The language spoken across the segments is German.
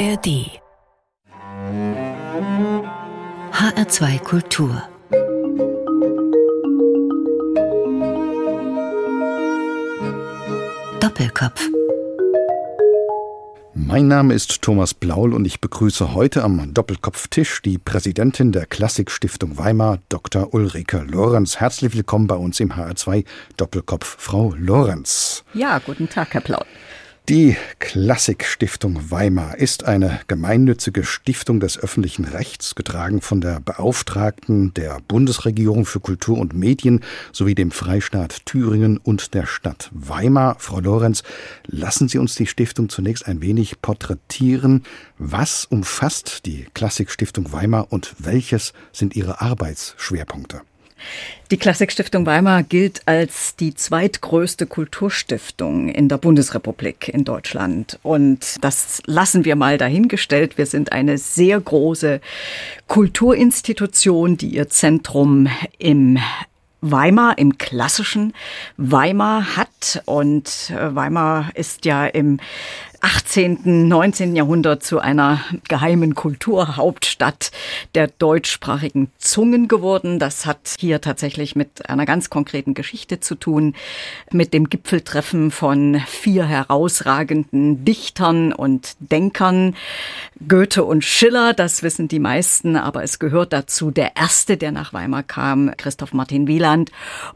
ARD HR2 Kultur Doppelkopf mein Name ist Thomas Blaul und ich begrüße heute am Doppelkopftisch die Präsidentin der Klassikstiftung Weimar, Dr. Ulrike Lorenz. Herzlich willkommen bei uns im HR2 Doppelkopf, Frau Lorenz. Ja, guten Tag, Herr Blaul. Die Klassikstiftung Weimar ist eine gemeinnützige Stiftung des öffentlichen Rechts, getragen von der Beauftragten der Bundesregierung für Kultur und Medien sowie dem Freistaat Thüringen und der Stadt Weimar. Frau Lorenz, lassen Sie uns die Stiftung zunächst ein wenig porträtieren. Was umfasst die Klassikstiftung Weimar und welches sind Ihre Arbeitsschwerpunkte? Die Klassikstiftung Weimar gilt als die zweitgrößte Kulturstiftung in der Bundesrepublik in Deutschland. Und das lassen wir mal dahingestellt. Wir sind eine sehr große Kulturinstitution, die ihr Zentrum im Weimar im klassischen Weimar hat. Und äh, Weimar ist ja im 18., 19. Jahrhundert zu einer geheimen Kulturhauptstadt der deutschsprachigen Zungen geworden. Das hat hier tatsächlich mit einer ganz konkreten Geschichte zu tun, mit dem Gipfeltreffen von vier herausragenden Dichtern und Denkern. Goethe und Schiller, das wissen die meisten, aber es gehört dazu der erste, der nach Weimar kam, Christoph Martin Wieland.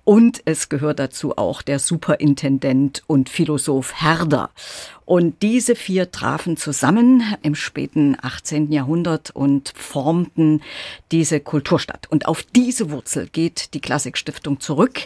Und es gehört dazu auch der Superintendent und Philosoph Herder. Und diese vier trafen zusammen im späten 18. Jahrhundert und formten diese Kulturstadt. Und auf diese Wurzel geht die Klassikstiftung zurück.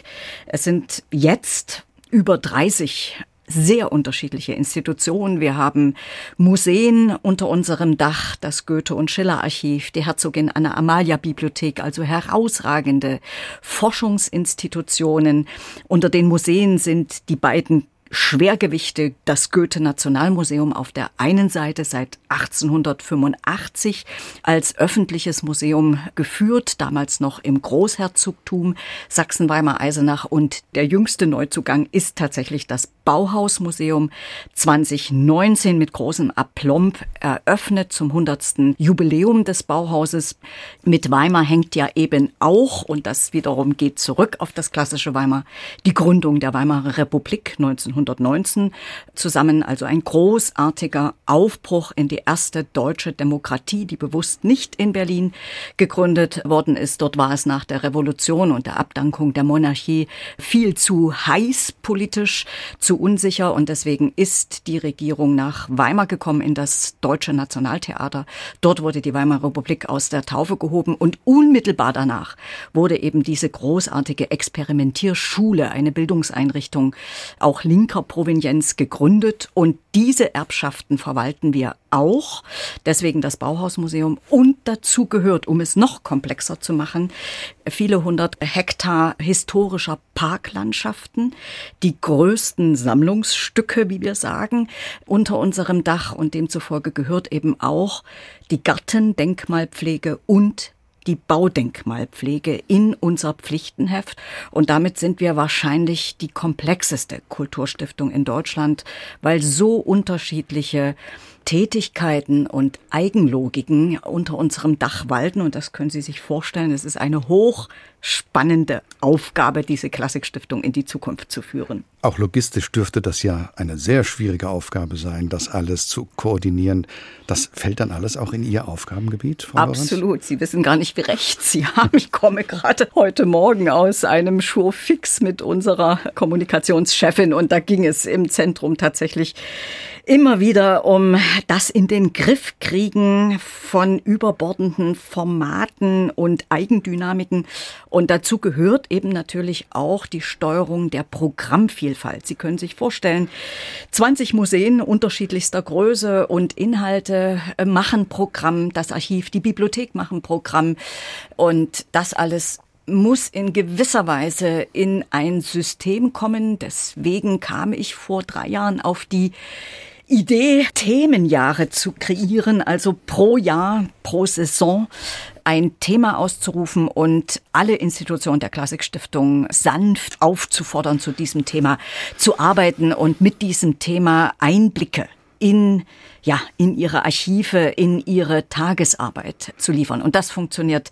Es sind jetzt über 30 sehr unterschiedliche Institutionen. Wir haben Museen unter unserem Dach, das Goethe- und Schiller-Archiv, die Herzogin Anna-Amalia-Bibliothek, also herausragende Forschungsinstitutionen. Unter den Museen sind die beiden Schwergewichte das Goethe-Nationalmuseum auf der einen Seite seit 1885 als öffentliches Museum geführt, damals noch im Großherzogtum Sachsen-Weimar-Eisenach und der jüngste Neuzugang ist tatsächlich das Bauhausmuseum 2019 mit großem Aplomb eröffnet zum 100. Jubiläum des Bauhauses. Mit Weimar hängt ja eben auch, und das wiederum geht zurück auf das klassische Weimar, die Gründung der Weimarer Republik 1900. 1919 zusammen, also ein großartiger Aufbruch in die erste deutsche Demokratie, die bewusst nicht in Berlin gegründet worden ist. Dort war es nach der Revolution und der Abdankung der Monarchie viel zu heiß politisch, zu unsicher und deswegen ist die Regierung nach Weimar gekommen in das Deutsche Nationaltheater. Dort wurde die Weimarer Republik aus der Taufe gehoben und unmittelbar danach wurde eben diese großartige Experimentierschule, eine Bildungseinrichtung, auch links linker Provenienz gegründet und diese Erbschaften verwalten wir auch. Deswegen das Bauhausmuseum und dazu gehört, um es noch komplexer zu machen, viele hundert Hektar historischer Parklandschaften, die größten Sammlungsstücke, wie wir sagen, unter unserem Dach und demzufolge gehört eben auch die Gartendenkmalpflege und die Baudenkmalpflege in unser Pflichtenheft. Und damit sind wir wahrscheinlich die komplexeste Kulturstiftung in Deutschland, weil so unterschiedliche Tätigkeiten und Eigenlogiken unter unserem Dach walten. Und das können Sie sich vorstellen, es ist eine hochspannende Aufgabe, diese Klassikstiftung in die Zukunft zu führen. Auch logistisch dürfte das ja eine sehr schwierige Aufgabe sein, das alles zu koordinieren. Das fällt dann alles auch in Ihr Aufgabengebiet, Frau Absolut. Lorenz? Sie wissen gar nicht, wie recht Sie haben. Ich komme gerade heute Morgen aus einem Schurfix mit unserer Kommunikationschefin und da ging es im Zentrum tatsächlich immer wieder um das in den Griff kriegen von überbordenden Formaten und Eigendynamiken. Und dazu gehört eben natürlich auch die Steuerung der Programmvielfalt. Sie können sich vorstellen, 20 Museen unterschiedlichster Größe und Inhalte machen Programm, das Archiv, die Bibliothek machen Programm und das alles muss in gewisser Weise in ein System kommen. Deswegen kam ich vor drei Jahren auf die Idee, Themenjahre zu kreieren, also pro Jahr, pro Saison ein Thema auszurufen und alle Institutionen der Klassikstiftung sanft aufzufordern, zu diesem Thema zu arbeiten und mit diesem Thema Einblicke in ja, in ihre Archive, in ihre Tagesarbeit zu liefern. Und das funktioniert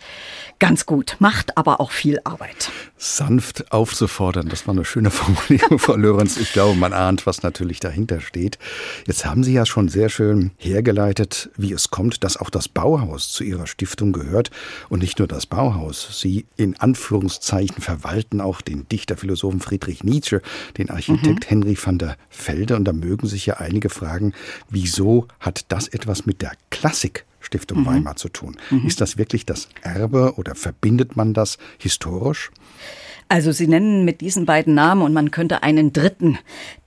ganz gut, macht aber auch viel Arbeit. Sanft aufzufordern, das war eine schöne Formulierung, Frau Lorenz. Ich glaube, man ahnt, was natürlich dahinter steht. Jetzt haben Sie ja schon sehr schön hergeleitet, wie es kommt, dass auch das Bauhaus zu Ihrer Stiftung gehört. Und nicht nur das Bauhaus. Sie in Anführungszeichen verwalten auch den Dichterphilosophen Friedrich Nietzsche, den Architekt mhm. Henry van der Velde. Und da mögen sich ja einige fragen, wieso hat das etwas mit der Klassik Stiftung mhm. Weimar zu tun. Mhm. Ist das wirklich das Erbe oder verbindet man das historisch? Also Sie nennen mit diesen beiden Namen und man könnte einen dritten,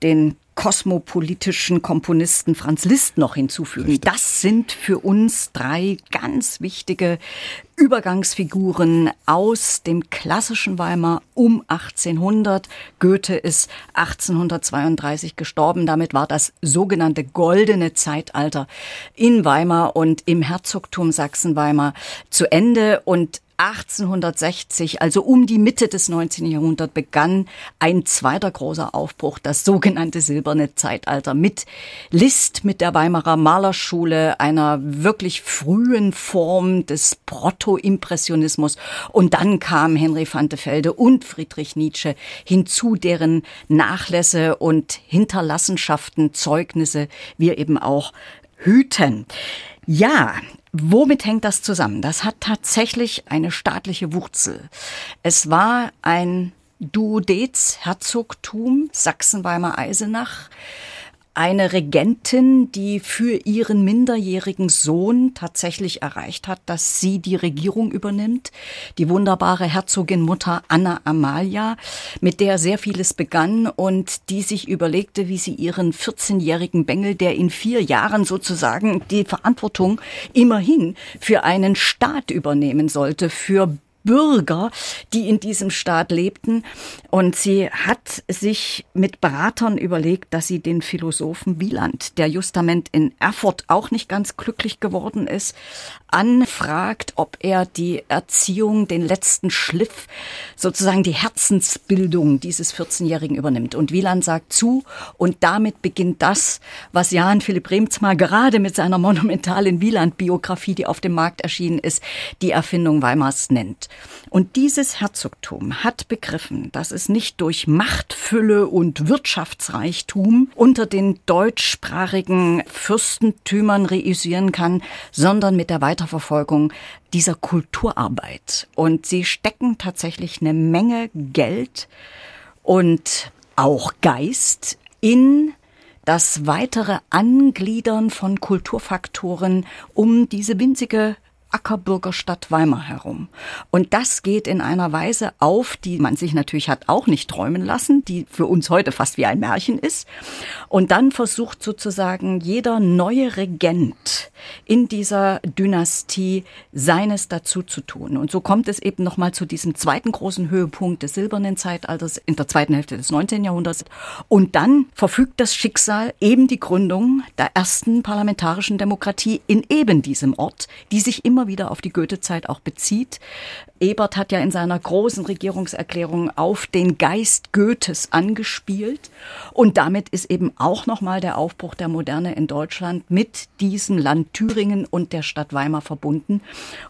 den kosmopolitischen Komponisten Franz Liszt noch hinzufügen. Richtig. Das sind für uns drei ganz wichtige Übergangsfiguren aus dem klassischen Weimar um 1800. Goethe ist 1832 gestorben. Damit war das sogenannte goldene Zeitalter in Weimar und im Herzogtum Sachsen-Weimar zu Ende. Und 1860, also um die Mitte des 19. Jahrhunderts, begann ein zweiter großer Aufbruch, das sogenannte silberne Zeitalter mit Liszt, mit der Weimarer Malerschule, einer wirklich frühen Form des Proto-Impressionismus. Und dann kamen Henry van de Velde und Friedrich Nietzsche hinzu, deren Nachlässe und Hinterlassenschaften, Zeugnisse wir eben auch hüten. Ja, Womit hängt das zusammen? Das hat tatsächlich eine staatliche Wurzel. Es war ein Duodez-Herzogtum Sachsen-Weimar-Eisenach eine Regentin, die für ihren minderjährigen Sohn tatsächlich erreicht hat, dass sie die Regierung übernimmt. Die wunderbare Herzogin Mutter Anna Amalia, mit der sehr vieles begann und die sich überlegte, wie sie ihren 14-jährigen Bengel, der in vier Jahren sozusagen die Verantwortung immerhin für einen Staat übernehmen sollte, für Bürger, die in diesem Staat lebten. Und sie hat sich mit Beratern überlegt, dass sie den Philosophen Wieland, der justament in Erfurt auch nicht ganz glücklich geworden ist, anfragt, ob er die Erziehung, den letzten Schliff, sozusagen die Herzensbildung dieses 14-Jährigen übernimmt. Und Wieland sagt zu und damit beginnt das, was Jan Philipp Remzmar gerade mit seiner monumentalen Wieland-Biografie, die auf dem Markt erschienen ist, die Erfindung Weimars nennt. Und dieses Herzogtum hat begriffen, dass es nicht durch Machtfülle und Wirtschaftsreichtum unter den deutschsprachigen Fürstentümern reüssieren kann, sondern mit der Weiterverfolgung dieser Kulturarbeit. Und sie stecken tatsächlich eine Menge Geld und auch Geist in das weitere Angliedern von Kulturfaktoren, um diese winzige Ackerbürgerstadt Weimar herum. Und das geht in einer Weise auf, die man sich natürlich hat auch nicht träumen lassen, die für uns heute fast wie ein Märchen ist. Und dann versucht sozusagen jeder neue Regent in dieser Dynastie seines dazu zu tun. Und so kommt es eben nochmal zu diesem zweiten großen Höhepunkt des silbernen Zeitalters in der zweiten Hälfte des 19. Jahrhunderts. Und dann verfügt das Schicksal eben die Gründung der ersten parlamentarischen Demokratie in eben diesem Ort, die sich immer wieder auf die Goethezeit auch bezieht. Ebert hat ja in seiner großen Regierungserklärung auf den Geist Goethes angespielt und damit ist eben auch nochmal der Aufbruch der Moderne in Deutschland mit diesem Land Thüringen und der Stadt Weimar verbunden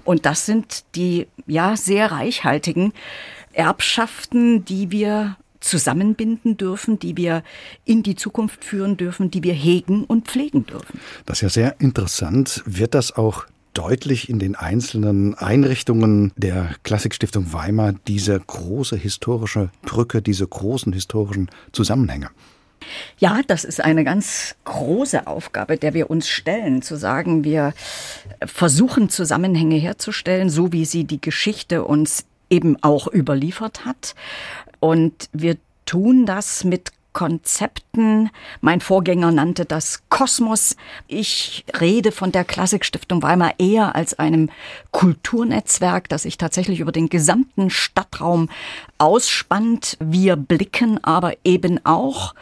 und das sind die ja sehr reichhaltigen Erbschaften, die wir zusammenbinden dürfen, die wir in die Zukunft führen dürfen, die wir hegen und pflegen dürfen. Das ist ja sehr interessant. Wird das auch deutlich in den einzelnen Einrichtungen der Klassikstiftung Weimar diese große historische Brücke, diese großen historischen Zusammenhänge. Ja, das ist eine ganz große Aufgabe, der wir uns stellen, zu sagen, wir versuchen Zusammenhänge herzustellen, so wie sie die Geschichte uns eben auch überliefert hat. Und wir tun das mit Konzepten. Mein Vorgänger nannte das Kosmos. Ich rede von der Klassikstiftung Weimar eher als einem Kulturnetzwerk, das sich tatsächlich über den gesamten Stadtraum ausspannt. Wir blicken aber eben auch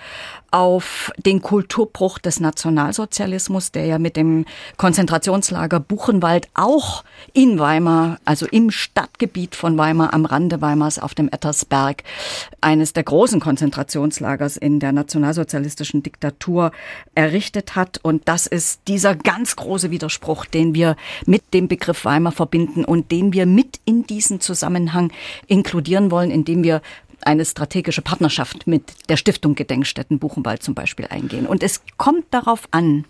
auf den Kulturbruch des Nationalsozialismus, der ja mit dem Konzentrationslager Buchenwald auch in Weimar, also im Stadtgebiet von Weimar, am Rande Weimars auf dem Ettersberg, eines der großen Konzentrationslagers in der nationalsozialistischen Diktatur errichtet hat. Und das ist dieser ganz große Widerspruch, den wir mit dem Begriff Weimar verbinden und den wir mit in diesen Zusammenhang inkludieren wollen, indem wir eine strategische Partnerschaft mit der Stiftung Gedenkstätten Buchenwald zum Beispiel eingehen. Und es kommt darauf an,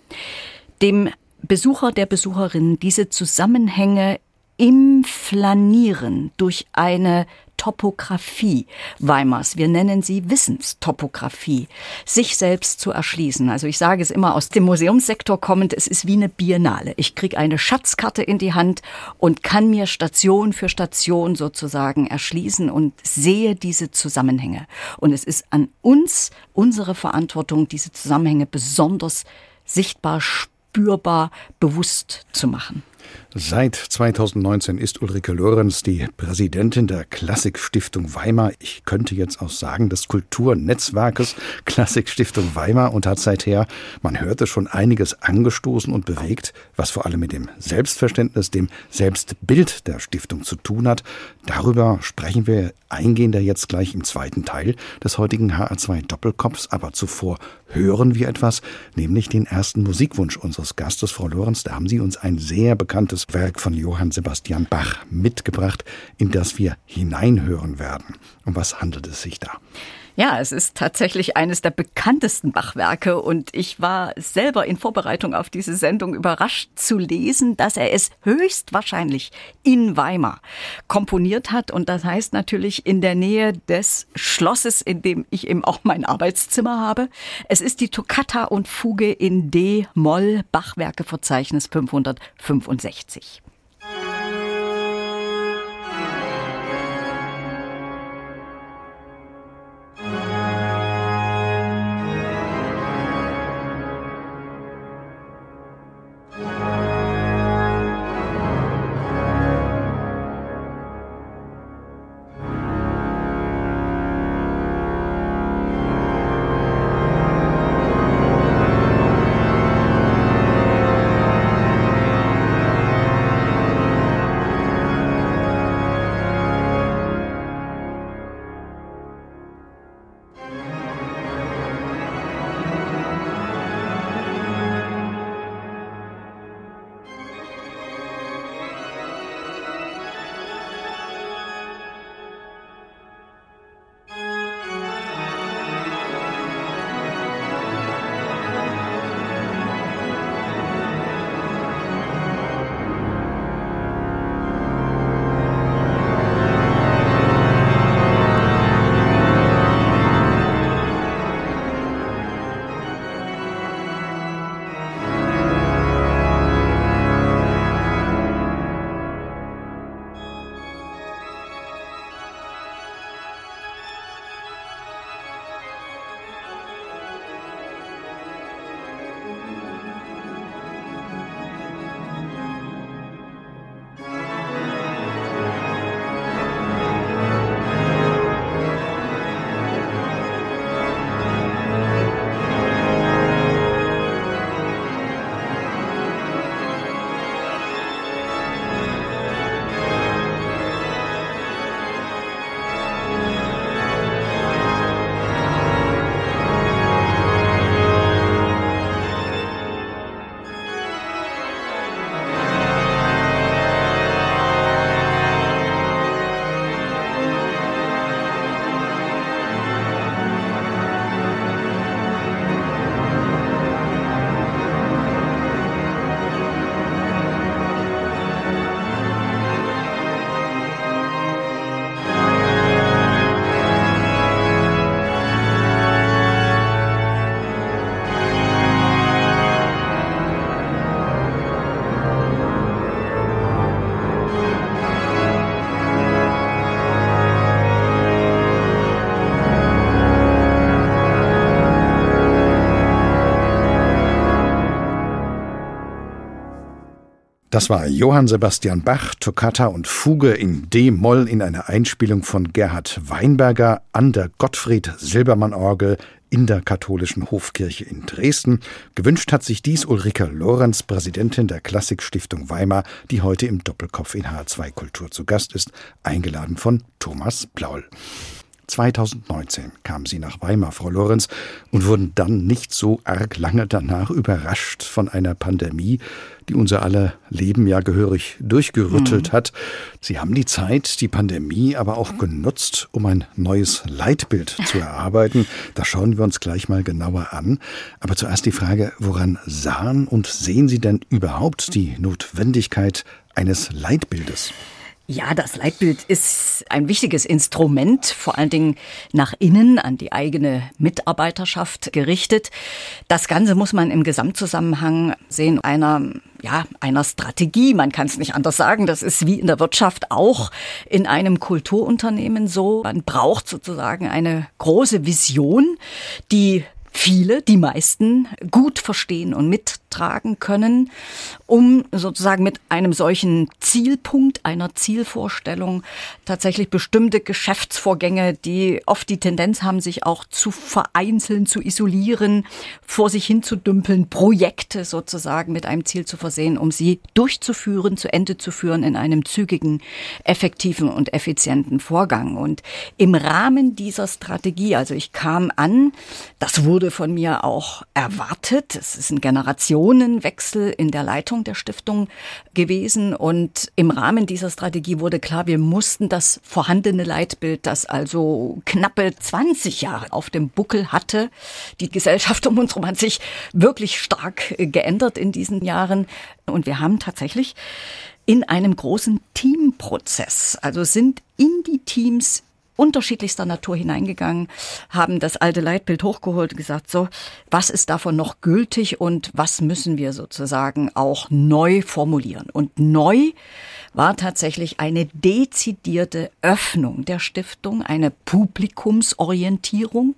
dem Besucher, der Besucherin diese Zusammenhänge im Flanieren durch eine Topographie Weimars, wir nennen sie Wissenstopographie, sich selbst zu erschließen. Also ich sage es immer aus dem Museumssektor kommend, es ist wie eine Biennale. Ich kriege eine Schatzkarte in die Hand und kann mir Station für Station sozusagen erschließen und sehe diese Zusammenhänge. Und es ist an uns unsere Verantwortung, diese Zusammenhänge besonders sichtbar, spürbar, bewusst zu machen. Seit 2019 ist Ulrike Lorenz die Präsidentin der Klassikstiftung Weimar. Ich könnte jetzt auch sagen, des Kulturnetzwerkes Klassikstiftung Weimar und hat seither, man hörte schon einiges angestoßen und bewegt, was vor allem mit dem Selbstverständnis, dem Selbstbild der Stiftung zu tun hat. Darüber sprechen wir eingehender jetzt gleich im zweiten Teil des heutigen HR2 Doppelkopfs. Aber zuvor hören wir etwas, nämlich den ersten Musikwunsch unseres Gastes, Frau Lorenz. Da haben Sie uns ein sehr bekanntes Werk von Johann Sebastian Bach mitgebracht, in das wir hineinhören werden. Um was handelt es sich da? Ja, es ist tatsächlich eines der bekanntesten Bachwerke und ich war selber in Vorbereitung auf diese Sendung überrascht zu lesen, dass er es höchstwahrscheinlich in Weimar komponiert hat und das heißt natürlich in der Nähe des Schlosses, in dem ich eben auch mein Arbeitszimmer habe. Es ist die Toccata und Fuge in D-Moll Bachwerkeverzeichnis 565. Das war Johann Sebastian Bach, Toccata und Fuge in D-Moll in einer Einspielung von Gerhard Weinberger an der Gottfried Silbermann Orgel in der katholischen Hofkirche in Dresden. Gewünscht hat sich dies Ulrike Lorenz, Präsidentin der Klassikstiftung Weimar, die heute im Doppelkopf in H2 Kultur zu Gast ist, eingeladen von Thomas Blaul. 2019 kamen Sie nach Weimar, Frau Lorenz, und wurden dann nicht so arg lange danach überrascht von einer Pandemie, die unser aller Leben ja gehörig durchgerüttelt mhm. hat. Sie haben die Zeit, die Pandemie aber auch genutzt, um ein neues Leitbild zu erarbeiten. Das schauen wir uns gleich mal genauer an. Aber zuerst die Frage, woran sahen und sehen Sie denn überhaupt die Notwendigkeit eines Leitbildes? Ja, das Leitbild ist ein wichtiges Instrument, vor allen Dingen nach innen an die eigene Mitarbeiterschaft gerichtet. Das Ganze muss man im Gesamtzusammenhang sehen einer ja, einer Strategie. Man kann es nicht anders sagen. Das ist wie in der Wirtschaft auch in einem Kulturunternehmen so. Man braucht sozusagen eine große Vision, die viele, die meisten gut verstehen und mittragen können, um sozusagen mit einem solchen Zielpunkt, einer Zielvorstellung tatsächlich bestimmte Geschäftsvorgänge, die oft die Tendenz haben, sich auch zu vereinzeln, zu isolieren, vor sich hin zu dümpeln, Projekte sozusagen mit einem Ziel zu versehen, um sie durchzuführen, zu Ende zu führen in einem zügigen, effektiven und effizienten Vorgang. Und im Rahmen dieser Strategie, also ich kam an, das wurde von mir auch erwartet. Es ist ein Generationenwechsel in der Leitung der Stiftung gewesen. Und im Rahmen dieser Strategie wurde klar, wir mussten das vorhandene Leitbild, das also knappe 20 Jahre auf dem Buckel hatte, die Gesellschaft um uns herum hat sich wirklich stark geändert in diesen Jahren. Und wir haben tatsächlich in einem großen Teamprozess, also sind in die Teams unterschiedlichster Natur hineingegangen, haben das alte Leitbild hochgeholt und gesagt, so, was ist davon noch gültig und was müssen wir sozusagen auch neu formulieren? Und neu war tatsächlich eine dezidierte Öffnung der Stiftung, eine Publikumsorientierung.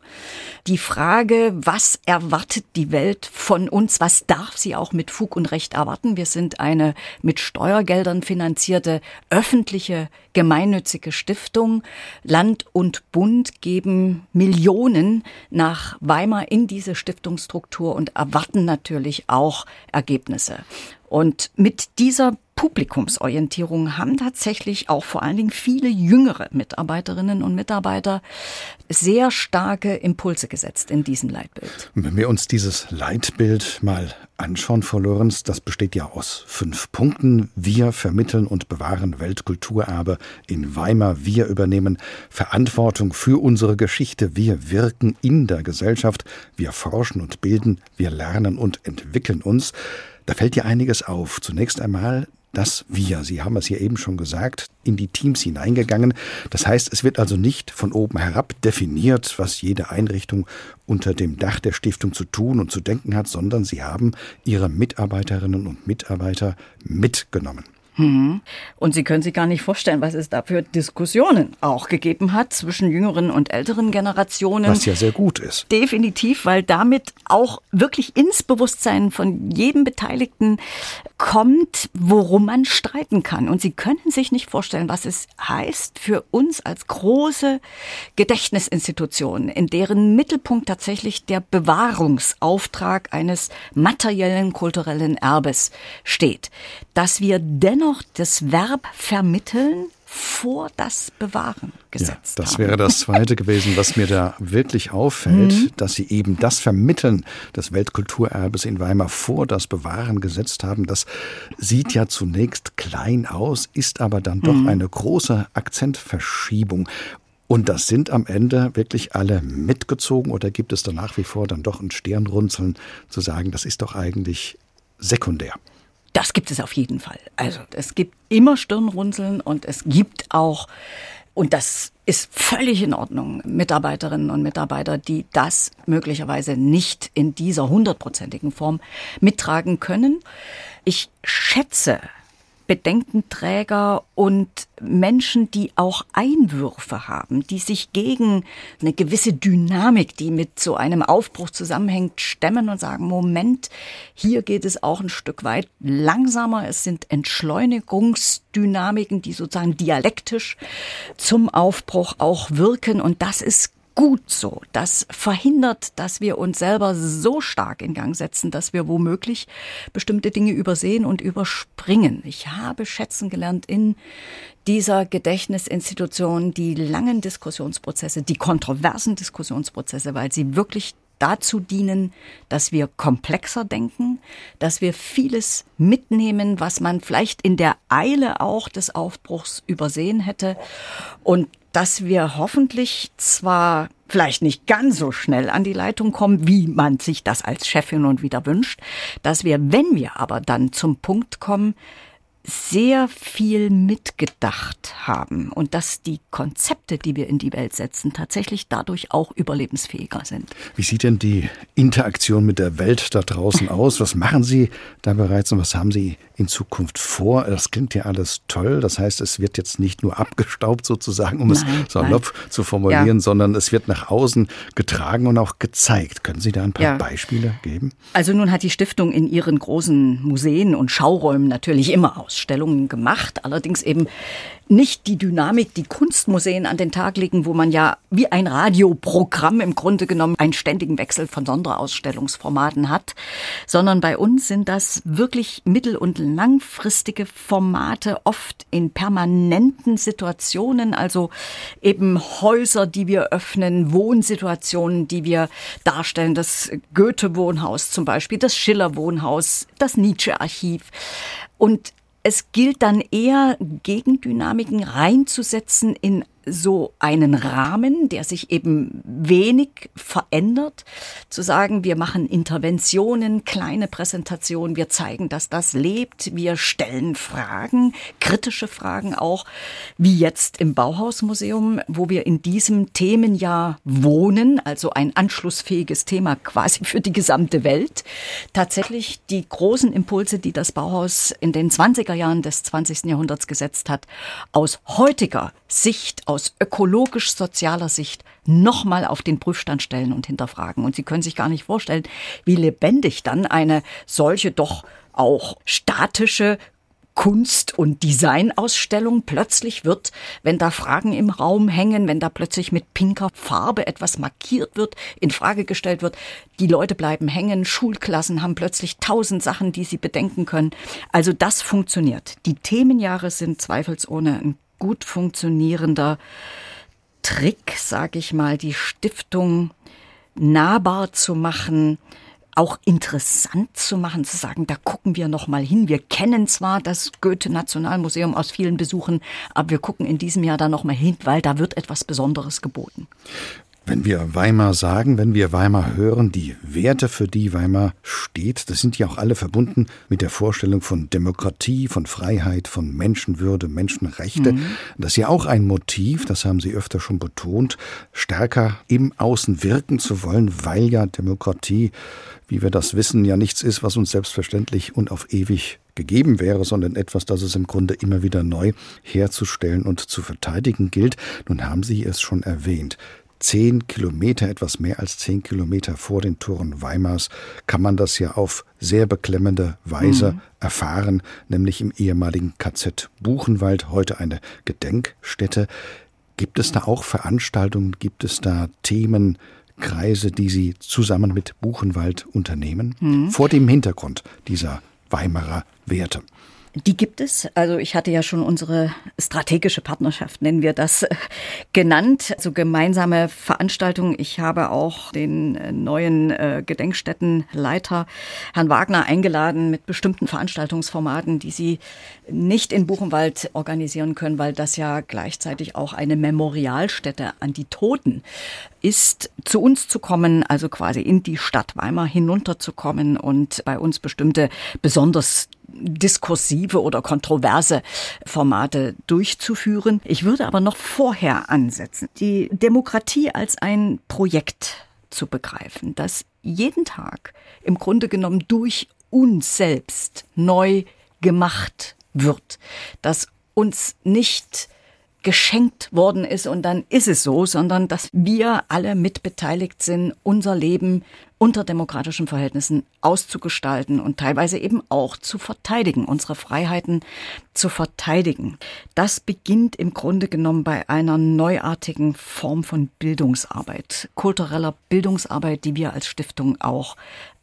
Die Frage, was erwartet die Welt von uns? Was darf sie auch mit Fug und Recht erwarten? Wir sind eine mit Steuergeldern finanzierte öffentliche gemeinnützige Stiftung. Land und Bund geben Millionen nach Weimar in diese Stiftungsstruktur und erwarten natürlich auch Ergebnisse. Und mit dieser Publikumsorientierung haben tatsächlich auch vor allen Dingen viele jüngere Mitarbeiterinnen und Mitarbeiter sehr starke Impulse gesetzt in diesem Leitbild. Wenn wir uns dieses Leitbild mal anschauen, Frau Lorenz, das besteht ja aus fünf Punkten. Wir vermitteln und bewahren Weltkulturerbe in Weimar. Wir übernehmen Verantwortung für unsere Geschichte. Wir wirken in der Gesellschaft. Wir forschen und bilden. Wir lernen und entwickeln uns. Da fällt dir einiges auf. Zunächst einmal dass wir, Sie haben es hier eben schon gesagt, in die Teams hineingegangen. Das heißt, es wird also nicht von oben herab definiert, was jede Einrichtung unter dem Dach der Stiftung zu tun und zu denken hat, sondern Sie haben Ihre Mitarbeiterinnen und Mitarbeiter mitgenommen. Mhm. Und Sie können sich gar nicht vorstellen, was es da für Diskussionen auch gegeben hat zwischen jüngeren und älteren Generationen. Was ja sehr gut ist. Definitiv, weil damit auch wirklich ins Bewusstsein von jedem Beteiligten kommt, worum man streiten kann. Und Sie könnten sich nicht vorstellen, was es heißt für uns als große Gedächtnisinstitution, in deren Mittelpunkt tatsächlich der Bewahrungsauftrag eines materiellen kulturellen Erbes steht, dass wir dennoch noch das Verb vermitteln vor das Bewahren gesetzt ja, das haben. wäre das Zweite gewesen, was mir da wirklich auffällt, mhm. dass Sie eben das Vermitteln des Weltkulturerbes in Weimar vor das Bewahren gesetzt haben. Das sieht ja zunächst klein aus, ist aber dann doch mhm. eine große Akzentverschiebung. Und das sind am Ende wirklich alle mitgezogen oder gibt es da nach wie vor dann doch ein Stirnrunzeln zu sagen, das ist doch eigentlich sekundär? Das gibt es auf jeden Fall. Also es gibt immer Stirnrunzeln und es gibt auch, und das ist völlig in Ordnung, Mitarbeiterinnen und Mitarbeiter, die das möglicherweise nicht in dieser hundertprozentigen Form mittragen können. Ich schätze Bedenkenträger und Menschen, die auch Einwürfe haben, die sich gegen eine gewisse Dynamik, die mit so einem Aufbruch zusammenhängt, stemmen und sagen, Moment, hier geht es auch ein Stück weit langsamer. Es sind Entschleunigungsdynamiken, die sozusagen dialektisch zum Aufbruch auch wirken. Und das ist gut so. Das verhindert, dass wir uns selber so stark in Gang setzen, dass wir womöglich bestimmte Dinge übersehen und überspringen. Ich habe schätzen gelernt in dieser Gedächtnisinstitution die langen Diskussionsprozesse, die kontroversen Diskussionsprozesse, weil sie wirklich dazu dienen, dass wir komplexer denken, dass wir vieles mitnehmen, was man vielleicht in der Eile auch des Aufbruchs übersehen hätte und dass wir hoffentlich zwar vielleicht nicht ganz so schnell an die Leitung kommen, wie man sich das als Chefin und wieder wünscht, dass wir, wenn wir aber dann zum Punkt kommen, sehr viel mitgedacht haben und dass die Konzepte, die wir in die Welt setzen, tatsächlich dadurch auch überlebensfähiger sind. Wie sieht denn die Interaktion mit der Welt da draußen aus? Was machen Sie da bereits und was haben Sie in Zukunft vor? Das klingt ja alles toll. Das heißt, es wird jetzt nicht nur abgestaubt sozusagen, um nein, es salopp nein. zu formulieren, ja. sondern es wird nach außen getragen und auch gezeigt. Können Sie da ein paar ja. Beispiele geben? Also nun hat die Stiftung in ihren großen Museen und Schauräumen natürlich immer Ausstellungen gemacht, allerdings eben nicht die Dynamik, die Kunstmuseen an den Tag legen, wo man ja wie ein Radioprogramm im Grunde genommen einen ständigen Wechsel von Sonderausstellungsformaten hat, sondern bei uns sind das wirklich mittel- und langfristige Formate, oft in permanenten Situationen, also eben Häuser, die wir öffnen, Wohnsituationen, die wir darstellen, das Goethe-Wohnhaus zum Beispiel, das Schiller-Wohnhaus, das Nietzsche-Archiv. Und es gilt dann eher, Gegendynamiken reinzusetzen in so einen Rahmen, der sich eben wenig verändert, zu sagen, wir machen Interventionen, kleine Präsentationen, wir zeigen, dass das lebt, wir stellen Fragen, kritische Fragen auch, wie jetzt im Bauhausmuseum, wo wir in diesem Themenjahr wohnen, also ein anschlussfähiges Thema quasi für die gesamte Welt, tatsächlich die großen Impulse, die das Bauhaus in den 20er Jahren des 20. Jahrhunderts gesetzt hat, aus heutiger Sicht, aus ökologisch-sozialer Sicht nochmal auf den Prüfstand stellen und hinterfragen. Und Sie können sich gar nicht vorstellen, wie lebendig dann eine solche doch auch statische Kunst- und Designausstellung plötzlich wird, wenn da Fragen im Raum hängen, wenn da plötzlich mit pinker Farbe etwas markiert wird, in Frage gestellt wird. Die Leute bleiben hängen, Schulklassen haben plötzlich tausend Sachen, die sie bedenken können. Also das funktioniert. Die Themenjahre sind zweifelsohne ein gut funktionierender Trick, sage ich mal, die Stiftung nahbar zu machen, auch interessant zu machen, zu sagen, da gucken wir noch mal hin. Wir kennen zwar das Goethe Nationalmuseum aus vielen Besuchen, aber wir gucken in diesem Jahr da noch mal hin, weil da wird etwas Besonderes geboten. Wenn wir Weimar sagen, wenn wir Weimar hören, die Werte, für die Weimar steht, das sind ja auch alle verbunden mit der Vorstellung von Demokratie, von Freiheit, von Menschenwürde, Menschenrechte. Mhm. Das ist ja auch ein Motiv, das haben Sie öfter schon betont, stärker im Außen wirken zu wollen, weil ja Demokratie, wie wir das wissen, ja nichts ist, was uns selbstverständlich und auf ewig gegeben wäre, sondern etwas, das es im Grunde immer wieder neu herzustellen und zu verteidigen gilt. Nun haben Sie es schon erwähnt zehn Kilometer, etwas mehr als zehn Kilometer vor den Toren Weimars, kann man das ja auf sehr beklemmende Weise mhm. erfahren, nämlich im ehemaligen KZ Buchenwald, heute eine Gedenkstätte. Gibt es da auch Veranstaltungen, gibt es da Themenkreise, die Sie zusammen mit Buchenwald unternehmen? Mhm. Vor dem Hintergrund dieser Weimarer Werte. Die gibt es. Also ich hatte ja schon unsere strategische Partnerschaft, nennen wir das, genannt. Also gemeinsame Veranstaltungen. Ich habe auch den äh, neuen äh, Gedenkstättenleiter, Herrn Wagner, eingeladen mit bestimmten Veranstaltungsformaten, die Sie nicht in Buchenwald organisieren können, weil das ja gleichzeitig auch eine Memorialstätte an die Toten ist, zu uns zu kommen, also quasi in die Stadt Weimar hinunterzukommen und bei uns bestimmte besonders diskursive oder kontroverse Formate durchzuführen. Ich würde aber noch vorher ansetzen, die Demokratie als ein Projekt zu begreifen, das jeden Tag im Grunde genommen durch uns selbst neu gemacht wird, das uns nicht geschenkt worden ist und dann ist es so, sondern dass wir alle mitbeteiligt sind, unser Leben unter demokratischen Verhältnissen auszugestalten und teilweise eben auch zu verteidigen, unsere Freiheiten zu verteidigen. Das beginnt im Grunde genommen bei einer neuartigen Form von Bildungsarbeit, kultureller Bildungsarbeit, die wir als Stiftung auch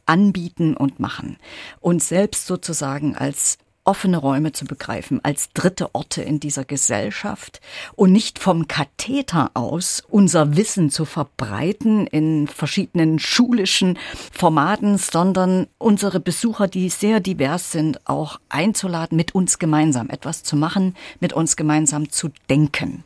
anbieten und machen. Uns selbst sozusagen als offene Räume zu begreifen, als dritte Orte in dieser Gesellschaft und nicht vom Katheter aus unser Wissen zu verbreiten in verschiedenen schulischen Formaten, sondern unsere Besucher, die sehr divers sind, auch einzuladen, mit uns gemeinsam etwas zu machen, mit uns gemeinsam zu denken.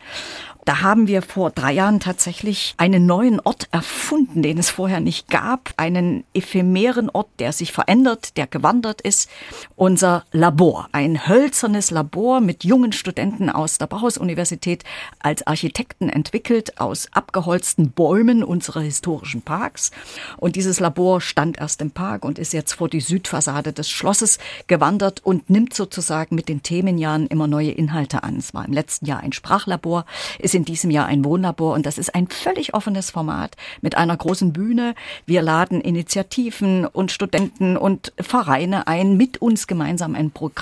Da haben wir vor drei Jahren tatsächlich einen neuen Ort erfunden, den es vorher nicht gab. Einen ephemeren Ort, der sich verändert, der gewandert ist. Unser Labor. Ein hölzernes Labor mit jungen Studenten aus der Bauhaus-Universität als Architekten entwickelt, aus abgeholzten Bäumen unserer historischen Parks. Und dieses Labor stand erst im Park und ist jetzt vor die Südfassade des Schlosses gewandert und nimmt sozusagen mit den Themenjahren immer neue Inhalte an. Es war im letzten Jahr ein Sprachlabor. Ist in diesem Jahr ein Wohnlabor und das ist ein völlig offenes Format mit einer großen Bühne. Wir laden Initiativen und Studenten und Vereine ein, mit uns gemeinsam ein Programm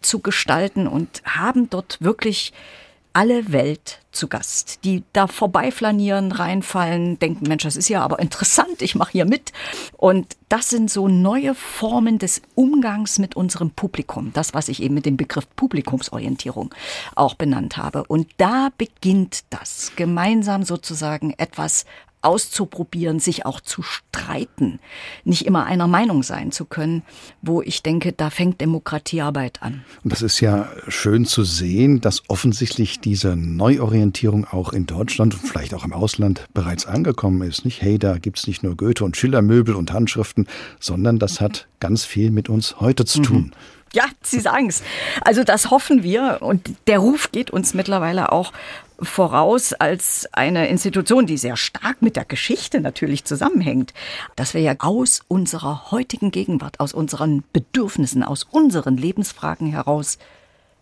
zu gestalten und haben dort wirklich alle Welt zu Gast, die da vorbeiflanieren, reinfallen, denken, Mensch, das ist ja aber interessant, ich mache hier mit. Und das sind so neue Formen des Umgangs mit unserem Publikum, das, was ich eben mit dem Begriff Publikumsorientierung auch benannt habe. Und da beginnt das, gemeinsam sozusagen etwas auszuprobieren, sich auch zu streiten, nicht immer einer Meinung sein zu können, wo ich denke, da fängt Demokratiearbeit an. Und das ist ja schön zu sehen, dass offensichtlich diese Neuorientierung auch in Deutschland und vielleicht auch im Ausland bereits angekommen ist. Nicht, hey, da gibt's nicht nur Goethe und Schillermöbel und Handschriften, sondern das hat ganz viel mit uns heute zu tun. Mhm. Ja, Sie sagen es. Also das hoffen wir und der Ruf geht uns mittlerweile auch voraus als eine Institution, die sehr stark mit der Geschichte natürlich zusammenhängt, dass wir ja aus unserer heutigen Gegenwart, aus unseren Bedürfnissen, aus unseren Lebensfragen heraus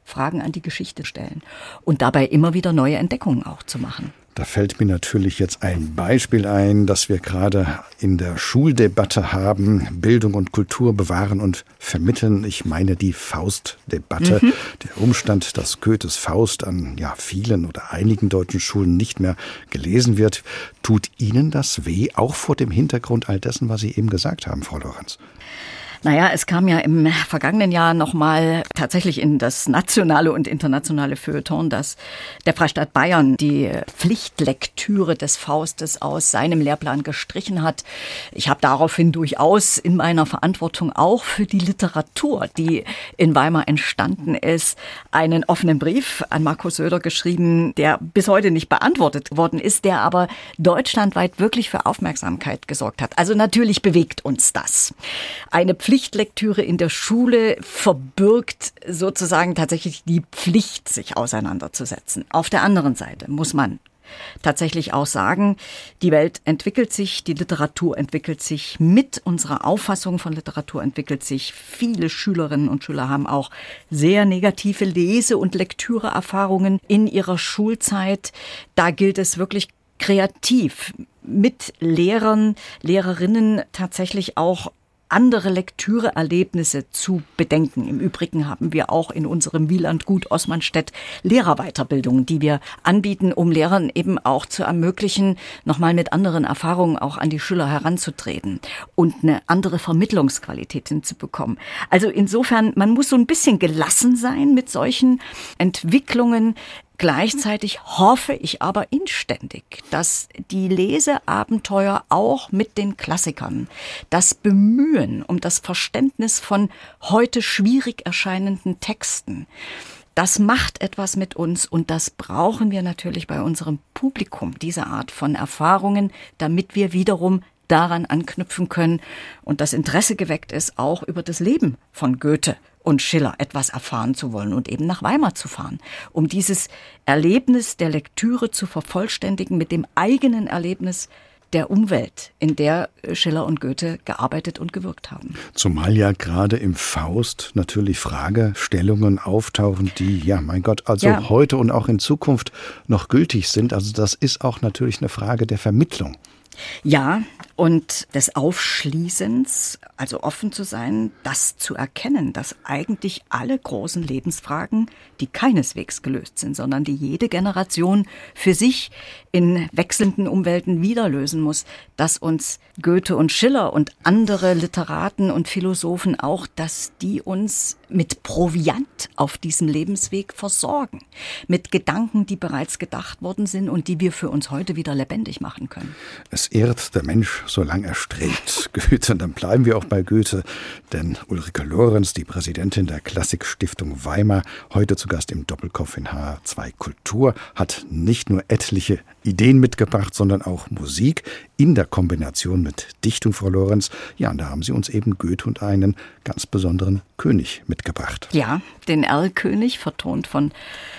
Fragen an die Geschichte stellen und dabei immer wieder neue Entdeckungen auch zu machen. Da fällt mir natürlich jetzt ein Beispiel ein, das wir gerade in der Schuldebatte haben. Bildung und Kultur bewahren und vermitteln. Ich meine die Faustdebatte. Mhm. Der Umstand, dass Goethes Faust an ja, vielen oder einigen deutschen Schulen nicht mehr gelesen wird. Tut Ihnen das weh, auch vor dem Hintergrund all dessen, was Sie eben gesagt haben, Frau Lorenz? Naja, es kam ja im vergangenen Jahr nochmal tatsächlich in das nationale und internationale Feuilleton, dass der Freistaat Bayern die Pflichtlektüre des Faustes aus seinem Lehrplan gestrichen hat. Ich habe daraufhin durchaus in meiner Verantwortung auch für die Literatur, die in Weimar entstanden ist, einen offenen Brief an Markus Söder geschrieben, der bis heute nicht beantwortet worden ist, der aber deutschlandweit wirklich für Aufmerksamkeit gesorgt hat. Also natürlich bewegt uns das. Eine Pflichtlektüre in der Schule verbirgt sozusagen tatsächlich die Pflicht, sich auseinanderzusetzen. Auf der anderen Seite muss man tatsächlich auch sagen, die Welt entwickelt sich, die Literatur entwickelt sich, mit unserer Auffassung von Literatur entwickelt sich. Viele Schülerinnen und Schüler haben auch sehr negative Lese- und Lektüreerfahrungen in ihrer Schulzeit. Da gilt es wirklich kreativ mit Lehrern, Lehrerinnen tatsächlich auch andere Lektüreerlebnisse zu bedenken. Im Übrigen haben wir auch in unserem Wieland Gut Osmanstedt Lehrerweiterbildungen, die wir anbieten, um Lehrern eben auch zu ermöglichen, nochmal mit anderen Erfahrungen auch an die Schüler heranzutreten und eine andere Vermittlungsqualität hinzubekommen. Also insofern, man muss so ein bisschen gelassen sein mit solchen Entwicklungen. Gleichzeitig hoffe ich aber inständig, dass die Leseabenteuer auch mit den Klassikern, das Bemühen um das Verständnis von heute schwierig erscheinenden Texten, das macht etwas mit uns und das brauchen wir natürlich bei unserem Publikum, diese Art von Erfahrungen, damit wir wiederum daran anknüpfen können und das Interesse geweckt ist, auch über das Leben von Goethe und Schiller etwas erfahren zu wollen und eben nach Weimar zu fahren, um dieses Erlebnis der Lektüre zu vervollständigen mit dem eigenen Erlebnis der Umwelt, in der Schiller und Goethe gearbeitet und gewirkt haben. Zumal ja gerade im Faust natürlich Fragestellungen auftauchen, die, ja, mein Gott, also ja. heute und auch in Zukunft noch gültig sind. Also das ist auch natürlich eine Frage der Vermittlung. Ja, und des Aufschließens, also offen zu sein, das zu erkennen, dass eigentlich alle großen Lebensfragen, die keineswegs gelöst sind, sondern die jede Generation für sich in wechselnden Umwelten wieder lösen muss, dass uns Goethe und Schiller und andere Literaten und Philosophen auch, dass die uns mit Proviant auf diesem Lebensweg versorgen, mit Gedanken, die bereits gedacht worden sind und die wir für uns heute wieder lebendig machen können. Es ehrt der Mensch, solange er strebt. Goethe, und dann bleiben wir auch bei Goethe, denn Ulrike Lorenz, die Präsidentin der Klassikstiftung Weimar, heute zu Gast im Doppelkopf in H2 Kultur, hat nicht nur etliche Ideen mitgebracht, sondern auch Musik in der Kombination mit Dichtung, Frau Lorenz. Ja, und da haben Sie uns eben Goethe und einen ganz besonderen König mitgebracht. Ja, den Erlkönig, vertont von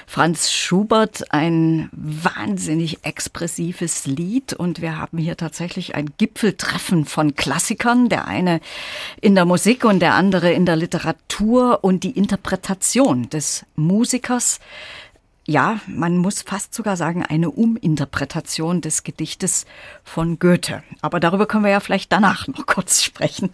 Franz Schubert, ein wahnsinnig expressives Lied. Und wir haben hier tatsächlich ein Gipfeltreffen von Klassikern, der eine in der Musik und der andere in der Literatur und die Interpretation des Musikers ja, man muss fast sogar sagen, eine Uminterpretation des Gedichtes von Goethe. Aber darüber können wir ja vielleicht danach noch kurz sprechen.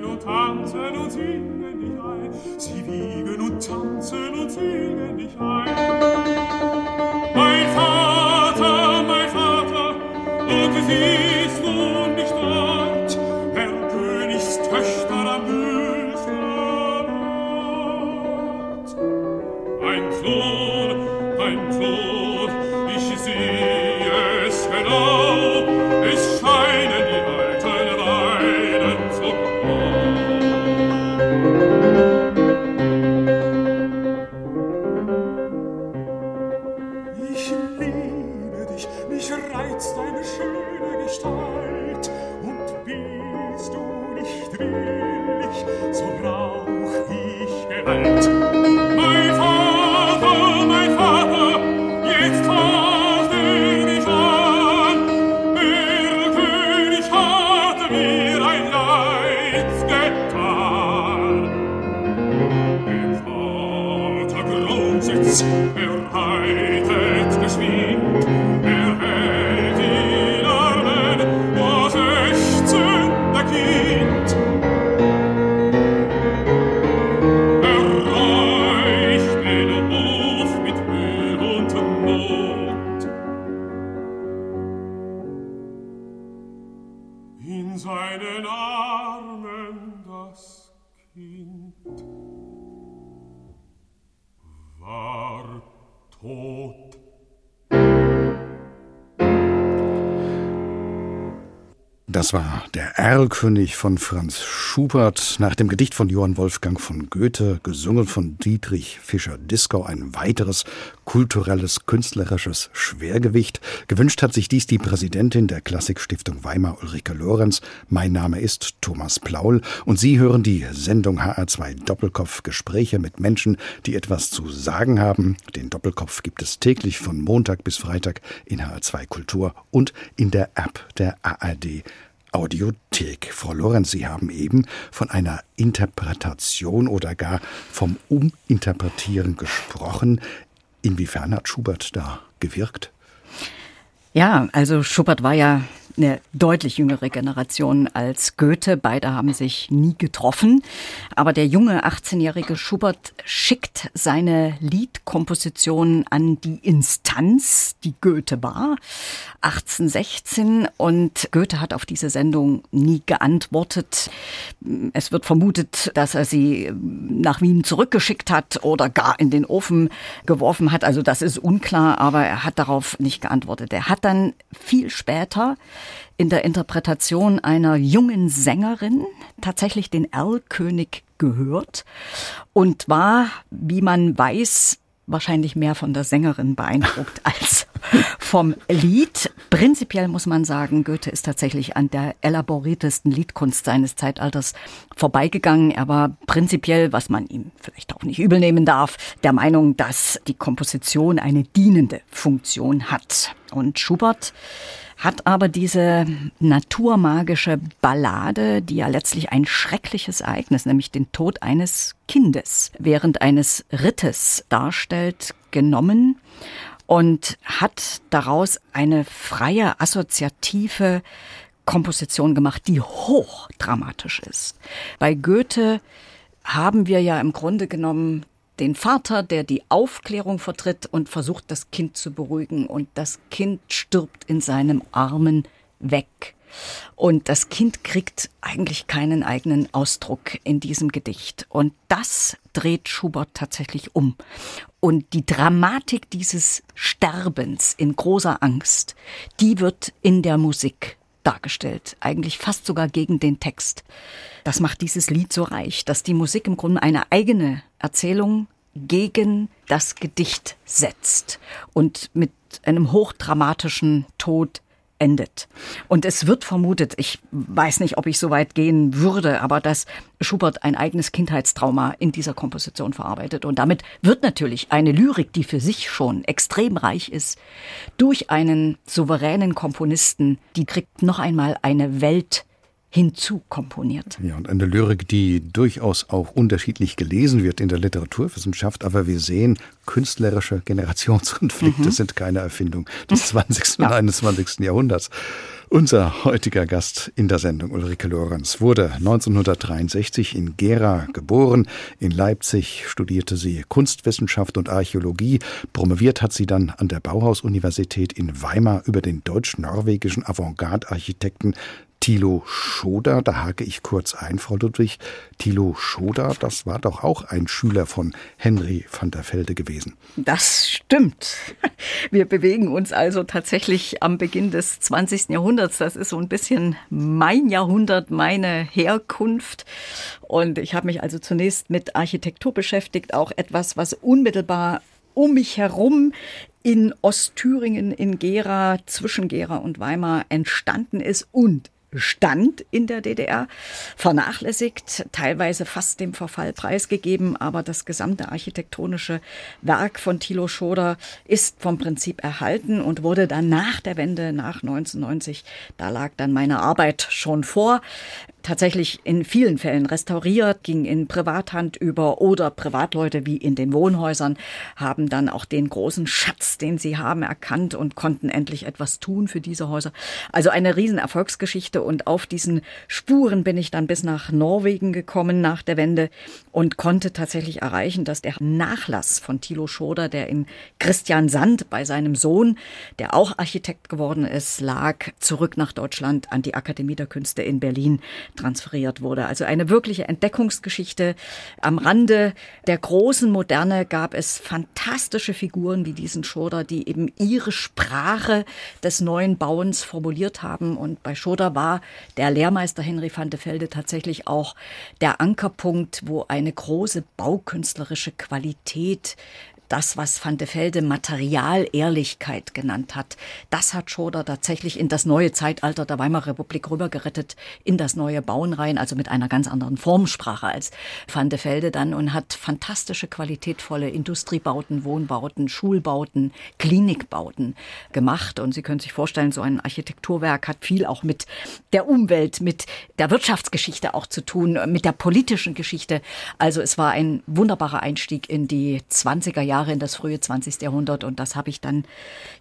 wiegen und tanzen und singen nicht ein. Sie wiegen und tanzen und singen nicht ein. Mein Vater, mein Vater, und sie Das war der Erlkönig von Franz Schubert nach dem Gedicht von Johann Wolfgang von Goethe, gesungen von Dietrich Fischer-Dieskau, ein weiteres kulturelles, künstlerisches Schwergewicht. Gewünscht hat sich dies die Präsidentin der Klassikstiftung Weimar, Ulrike Lorenz. Mein Name ist Thomas Plaul und Sie hören die Sendung HR2 Doppelkopf Gespräche mit Menschen, die etwas zu sagen haben. Den Doppelkopf gibt es täglich von Montag bis Freitag in HR2 Kultur und in der App der ARD Audiothek. Frau Lorenz, Sie haben eben von einer Interpretation oder gar vom Uminterpretieren gesprochen. Inwiefern hat Schubert da gewirkt? Ja, also Schubert war ja eine deutlich jüngere Generation als Goethe. Beide haben sich nie getroffen. Aber der junge 18-jährige Schubert schickt seine Liedkomposition an die Instanz, die Goethe war, 1816. Und Goethe hat auf diese Sendung nie geantwortet. Es wird vermutet, dass er sie nach Wien zurückgeschickt hat oder gar in den Ofen geworfen hat. Also das ist unklar, aber er hat darauf nicht geantwortet. Er hat dann viel später in der Interpretation einer jungen Sängerin tatsächlich den Erlkönig gehört und war, wie man weiß, wahrscheinlich mehr von der Sängerin beeindruckt als vom Lied. Prinzipiell muss man sagen, Goethe ist tatsächlich an der elaboriertesten Liedkunst seines Zeitalters vorbeigegangen. Er war prinzipiell, was man ihm vielleicht auch nicht übel nehmen darf, der Meinung, dass die Komposition eine dienende Funktion hat. Und Schubert hat aber diese naturmagische Ballade, die ja letztlich ein schreckliches Ereignis, nämlich den Tod eines Kindes während eines Rittes darstellt, genommen und hat daraus eine freie, assoziative Komposition gemacht, die hochdramatisch ist. Bei Goethe haben wir ja im Grunde genommen den Vater, der die Aufklärung vertritt und versucht, das Kind zu beruhigen. Und das Kind stirbt in seinem Armen weg. Und das Kind kriegt eigentlich keinen eigenen Ausdruck in diesem Gedicht. Und das dreht Schubert tatsächlich um. Und die Dramatik dieses Sterbens in großer Angst, die wird in der Musik dargestellt, eigentlich fast sogar gegen den Text. Das macht dieses Lied so reich, dass die Musik im Grunde eine eigene Erzählung gegen das Gedicht setzt und mit einem hochdramatischen Tod endet. Und es wird vermutet, ich weiß nicht, ob ich so weit gehen würde, aber dass Schubert ein eigenes Kindheitstrauma in dieser Komposition verarbeitet. Und damit wird natürlich eine Lyrik, die für sich schon extrem reich ist, durch einen souveränen Komponisten, die kriegt noch einmal eine Welt hinzukomponiert. Ja, und eine Lyrik, die durchaus auch unterschiedlich gelesen wird in der Literaturwissenschaft, aber wir sehen, künstlerische Generationskonflikte mhm. sind keine Erfindung des 20. ja. und 21. Jahrhunderts. Unser heutiger Gast in der Sendung, Ulrike Lorenz, wurde 1963 in Gera geboren. In Leipzig studierte sie Kunstwissenschaft und Archäologie. Promoviert hat sie dann an der Bauhaus-Universität in Weimar über den deutsch-norwegischen Avantgarde-Architekten Thilo Schoder, da hake ich kurz ein, Frau Ludwig. Thilo Schoder, das war doch auch ein Schüler von Henry van der Velde gewesen. Das stimmt. Wir bewegen uns also tatsächlich am Beginn des 20. Jahrhunderts. Das ist so ein bisschen mein Jahrhundert, meine Herkunft. Und ich habe mich also zunächst mit Architektur beschäftigt, auch etwas, was unmittelbar um mich herum in Ostthüringen, in Gera, zwischen Gera und Weimar entstanden ist und Stand in der DDR, vernachlässigt, teilweise fast dem Verfall preisgegeben, aber das gesamte architektonische Werk von Thilo Schoder ist vom Prinzip erhalten und wurde dann nach der Wende, nach 1990, da lag dann meine Arbeit schon vor, tatsächlich in vielen Fällen restauriert, ging in Privathand über oder Privatleute wie in den Wohnhäusern haben dann auch den großen Schatz, den sie haben, erkannt und konnten endlich etwas tun für diese Häuser. Also eine riesen Erfolgsgeschichte und auf diesen Spuren bin ich dann bis nach Norwegen gekommen nach der Wende und konnte tatsächlich erreichen, dass der Nachlass von Thilo Schoder, der in Christian Sand bei seinem Sohn, der auch Architekt geworden ist, lag, zurück nach Deutschland an die Akademie der Künste in Berlin transferiert wurde. Also eine wirkliche Entdeckungsgeschichte. Am Rande der großen Moderne gab es fantastische Figuren wie diesen Schoder, die eben ihre Sprache des neuen Bauens formuliert haben. Und bei Schoder war der Lehrmeister Henry van de Velde tatsächlich auch der Ankerpunkt, wo eine große baukünstlerische Qualität das, was Van de Velde Materialehrlichkeit genannt hat, das hat Schoder tatsächlich in das neue Zeitalter der Weimarer Republik rübergerettet, in das neue Bauen rein, also mit einer ganz anderen Formsprache als Van de Velde dann und hat fantastische, qualitätvolle Industriebauten, Wohnbauten, Schulbauten, Klinikbauten gemacht. Und Sie können sich vorstellen, so ein Architekturwerk hat viel auch mit der Umwelt, mit der Wirtschaftsgeschichte auch zu tun, mit der politischen Geschichte. Also es war ein wunderbarer Einstieg in die 20er Jahre Jahre in das frühe 20. Jahrhundert und das habe ich dann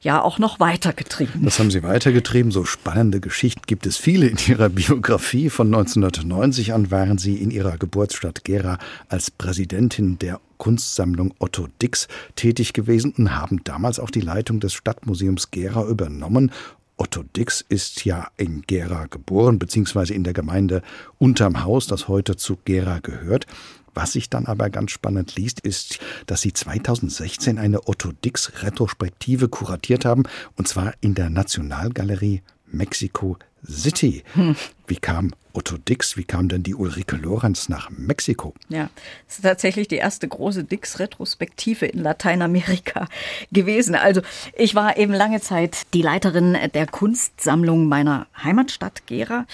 ja auch noch weitergetrieben. Das haben Sie weitergetrieben. So spannende Geschichten gibt es viele in Ihrer Biografie. Von 1990 an waren Sie in Ihrer Geburtsstadt Gera als Präsidentin der Kunstsammlung Otto Dix tätig gewesen und haben damals auch die Leitung des Stadtmuseums Gera übernommen Otto Dix ist ja in Gera geboren, beziehungsweise in der Gemeinde Unterm Haus, das heute zu Gera gehört. Was sich dann aber ganz spannend liest, ist, dass Sie 2016 eine Otto Dix Retrospektive kuratiert haben, und zwar in der Nationalgalerie Mexico City. Hm. Wie kam Otto Dix, wie kam denn die Ulrike Lorenz nach Mexiko? Ja, es ist tatsächlich die erste große Dix-Retrospektive in Lateinamerika gewesen. Also ich war eben lange Zeit die Leiterin der Kunstsammlung meiner Heimatstadt Gera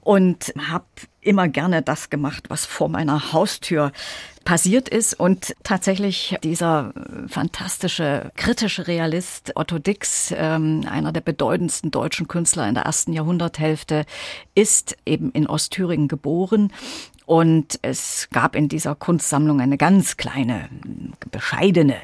und habe immer gerne das gemacht, was vor meiner Haustür passiert ist. Und tatsächlich dieser fantastische kritische Realist Otto Dix, ähm, einer der bedeutendsten deutschen Künstler in der ersten Jahrhunderthälfte, ist eben in Ostthüringen geboren. Und es gab in dieser Kunstsammlung eine ganz kleine, bescheidene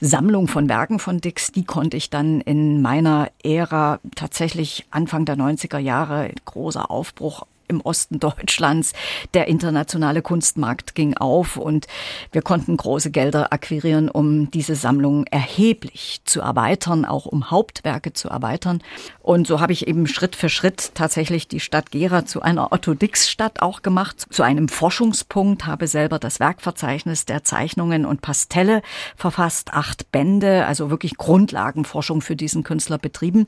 Sammlung von Werken von Dix. Die konnte ich dann in meiner Ära tatsächlich Anfang der 90er Jahre, großer Aufbruch im Osten Deutschlands. Der internationale Kunstmarkt ging auf und wir konnten große Gelder akquirieren, um diese Sammlung erheblich zu erweitern, auch um Hauptwerke zu erweitern. Und so habe ich eben Schritt für Schritt tatsächlich die Stadt Gera zu einer Otto-Dix-Stadt auch gemacht, zu einem Forschungspunkt, habe selber das Werkverzeichnis der Zeichnungen und Pastelle verfasst, acht Bände, also wirklich Grundlagenforschung für diesen Künstler betrieben.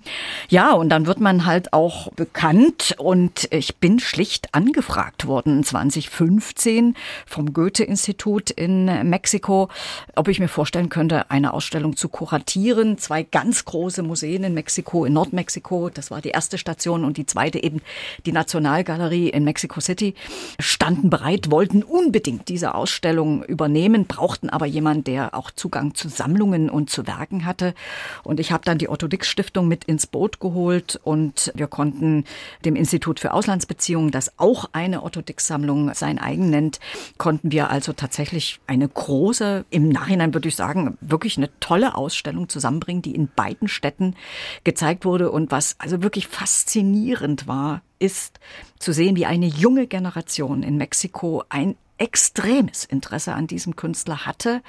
Ja, und dann wird man halt auch bekannt und ich bin schlicht angefragt worden 2015 vom Goethe-Institut in Mexiko, ob ich mir vorstellen könnte, eine Ausstellung zu kuratieren. Zwei ganz große Museen in Mexiko, in Nordmexiko, das war die erste Station und die zweite eben die Nationalgalerie in Mexico City, standen bereit, wollten unbedingt diese Ausstellung übernehmen, brauchten aber jemanden, der auch Zugang zu Sammlungen und zu Werken hatte. Und ich habe dann die Otto Dix Stiftung mit ins Boot geholt und wir konnten dem Institut für Auslandsbeziehungen Museum, das auch eine Otto Dix-Sammlung sein eigen nennt, konnten wir also tatsächlich eine große, im Nachhinein würde ich sagen, wirklich eine tolle Ausstellung zusammenbringen, die in beiden Städten gezeigt wurde und was also wirklich faszinierend war, ist zu sehen, wie eine junge Generation in Mexiko ein extremes Interesse an diesem Künstler hatte,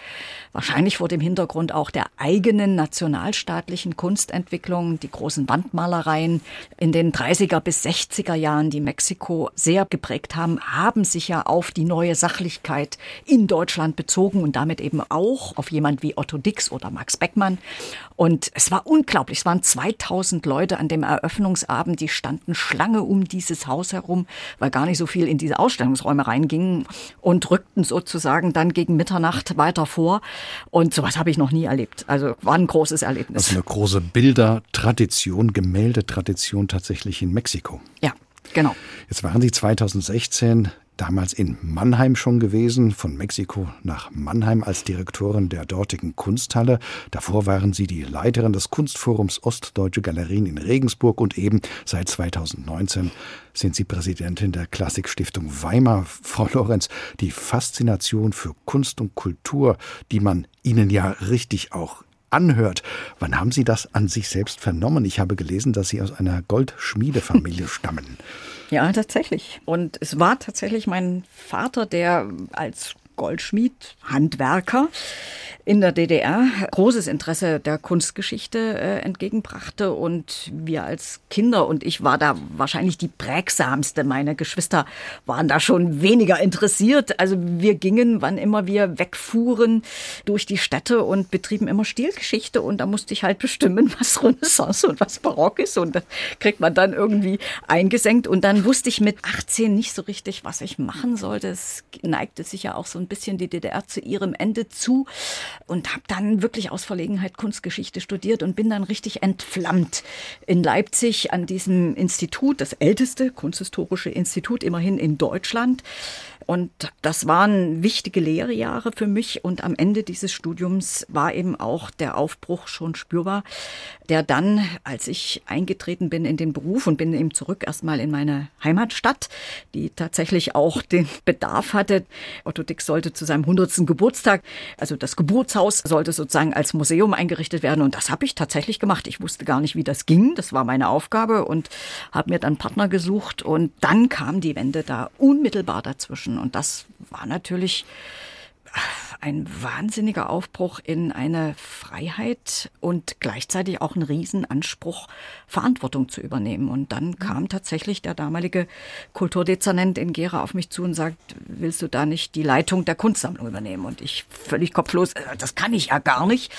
wahrscheinlich vor dem Hintergrund auch der eigenen nationalstaatlichen Kunstentwicklung, die großen Wandmalereien in den 30er bis 60er Jahren, die Mexiko sehr geprägt haben, haben sich ja auf die neue Sachlichkeit in Deutschland bezogen und damit eben auch auf jemand wie Otto Dix oder Max Beckmann. Und es war unglaublich. Es waren 2000 Leute an dem Eröffnungsabend, die standen Schlange um dieses Haus herum, weil gar nicht so viel in diese Ausstellungsräume reingingen und rückten sozusagen dann gegen Mitternacht weiter vor. Und sowas habe ich noch nie erlebt. Also war ein großes Erlebnis. Also eine große Bildertradition, Gemäldetradition tatsächlich in Mexiko. Ja, genau. Jetzt waren Sie 2016 damals in Mannheim schon gewesen, von Mexiko nach Mannheim als Direktorin der dortigen Kunsthalle. Davor waren Sie die Leiterin des Kunstforums Ostdeutsche Galerien in Regensburg und eben seit 2019 sind Sie Präsidentin der Klassikstiftung Weimar. Frau Lorenz, die Faszination für Kunst und Kultur, die man Ihnen ja richtig auch anhört. Wann haben Sie das an sich selbst vernommen? Ich habe gelesen, dass Sie aus einer Goldschmiedefamilie stammen. Ja, tatsächlich. Und es war tatsächlich mein Vater, der als Goldschmied, Handwerker, in der DDR großes Interesse der Kunstgeschichte äh, entgegenbrachte und wir als Kinder und ich war da wahrscheinlich die prägsamste. Meine Geschwister waren da schon weniger interessiert. Also wir gingen, wann immer wir wegfuhren, durch die Städte und betrieben immer Stilgeschichte und da musste ich halt bestimmen, was Renaissance und was Barock ist und das kriegt man dann irgendwie eingesenkt und dann wusste ich mit 18 nicht so richtig, was ich machen sollte. Es neigte sich ja auch so ein bisschen die DDR zu ihrem Ende zu und habe dann wirklich aus Verlegenheit Kunstgeschichte studiert und bin dann richtig entflammt in Leipzig an diesem Institut, das älteste kunsthistorische Institut immerhin in Deutschland. Und das waren wichtige Lehrjahre für mich. Und am Ende dieses Studiums war eben auch der Aufbruch schon spürbar, der dann, als ich eingetreten bin in den Beruf und bin eben zurück erstmal in meine Heimatstadt, die tatsächlich auch den Bedarf hatte. Otto Dix sollte zu seinem 100. Geburtstag, also das Geburtshaus sollte sozusagen als Museum eingerichtet werden. Und das habe ich tatsächlich gemacht. Ich wusste gar nicht, wie das ging. Das war meine Aufgabe und habe mir dann Partner gesucht. Und dann kam die Wende da unmittelbar dazwischen. Und das war natürlich ein wahnsinniger Aufbruch in eine Freiheit und gleichzeitig auch ein Riesenanspruch, Verantwortung zu übernehmen. Und dann mhm. kam tatsächlich der damalige Kulturdezernent in Gera auf mich zu und sagt, willst du da nicht die Leitung der Kunstsammlung übernehmen? Und ich völlig kopflos, äh, das kann ich ja gar nicht.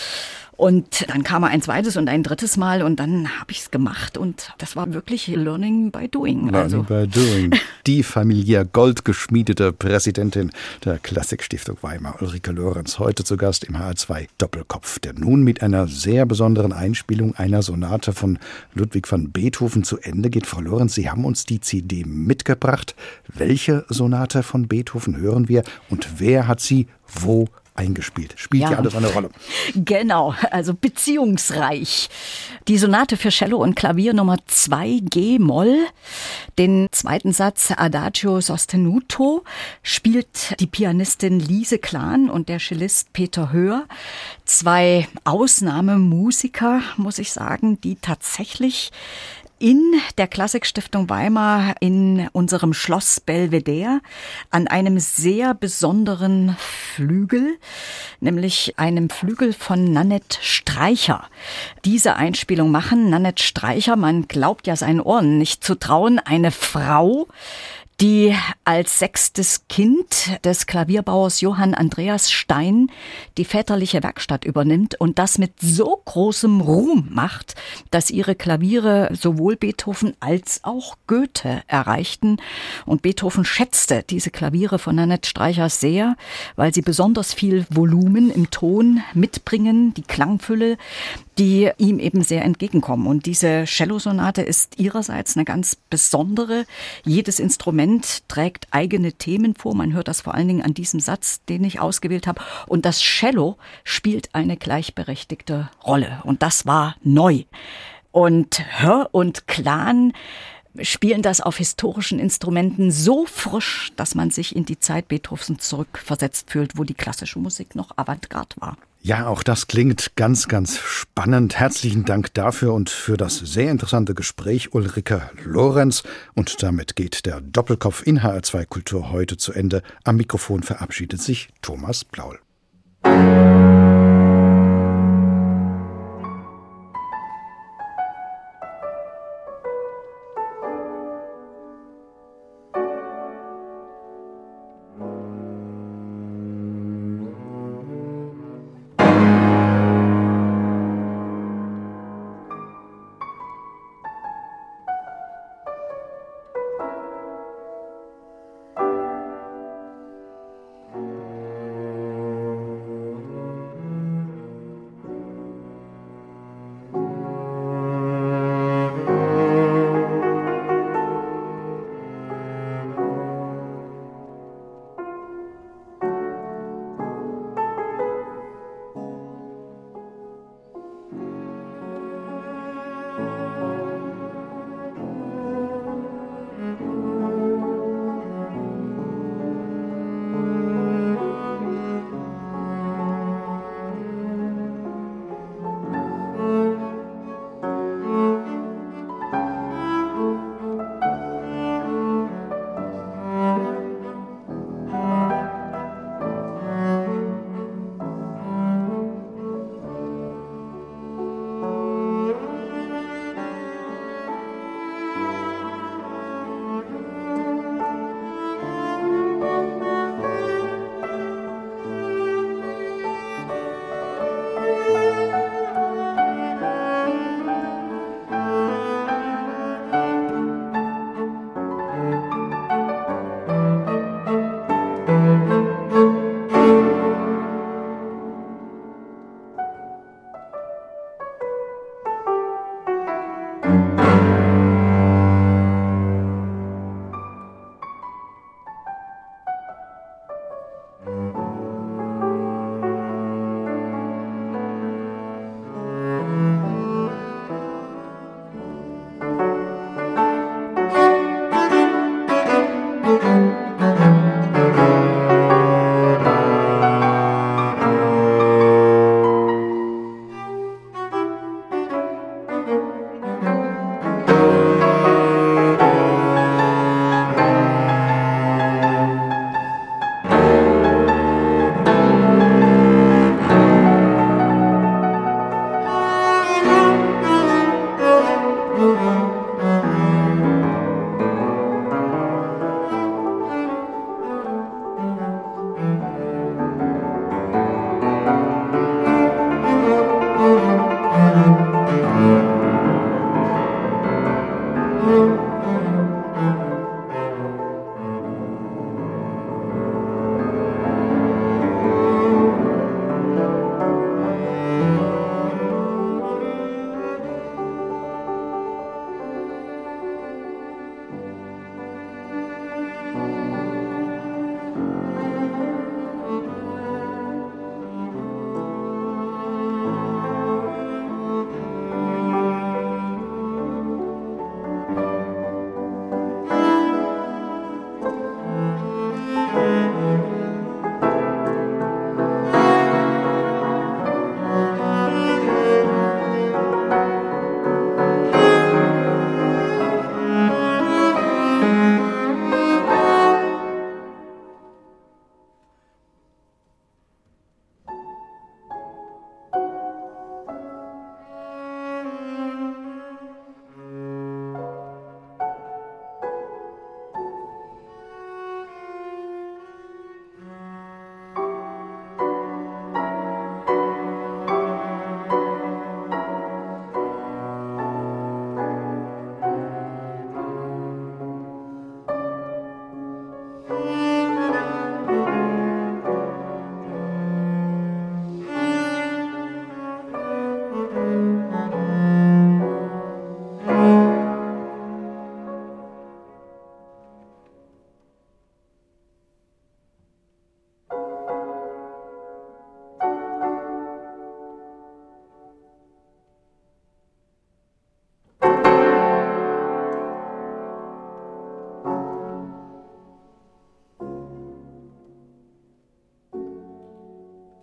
Und dann kam er ein zweites und ein drittes Mal und dann habe ich es gemacht und das war wirklich Learning by Doing. Learning also. by Doing. Die familiär goldgeschmiedete Präsidentin der Klassikstiftung Weimar, Ulrike Lorenz, heute zu Gast im HR2 Doppelkopf, der nun mit einer sehr besonderen Einspielung einer Sonate von Ludwig van Beethoven zu Ende geht. Frau Lorenz, Sie haben uns die CD mitgebracht. Welche Sonate von Beethoven hören wir und wer hat sie wo eingespielt. Spielt ja. ja alles eine Rolle. Genau, also beziehungsreich. Die Sonate für Cello und Klavier Nummer 2 G-Moll. Den zweiten Satz Adagio Sostenuto spielt die Pianistin Lise Klan und der Cellist Peter Höhr. Zwei Ausnahmemusiker, muss ich sagen, die tatsächlich in der Klassikstiftung Weimar in unserem Schloss Belvedere an einem sehr besonderen Flügel, nämlich einem Flügel von Nanette Streicher. Diese Einspielung machen Nanette Streicher, man glaubt ja seinen Ohren nicht zu trauen, eine Frau, die als sechstes Kind des Klavierbauers Johann Andreas Stein die väterliche Werkstatt übernimmt und das mit so großem Ruhm macht, dass ihre Klaviere sowohl Beethoven als auch Goethe erreichten. Und Beethoven schätzte diese Klaviere von Annette Streicher sehr, weil sie besonders viel Volumen im Ton mitbringen, die Klangfülle, die ihm eben sehr entgegenkommen. Und diese Cello-Sonate ist ihrerseits eine ganz besondere. Jedes Instrument trägt eigene Themen vor. Man hört das vor allen Dingen an diesem Satz, den ich ausgewählt habe. Und das Cello spielt eine gleichberechtigte Rolle. Und das war neu. Und Hör und Clan spielen das auf historischen Instrumenten so frisch, dass man sich in die Zeit Beethovens zurückversetzt fühlt, wo die klassische Musik noch Avantgarde war. Ja, auch das klingt ganz, ganz spannend. Herzlichen Dank dafür und für das sehr interessante Gespräch, Ulrike Lorenz. Und damit geht der Doppelkopf in HR2 Kultur heute zu Ende. Am Mikrofon verabschiedet sich Thomas Blaul.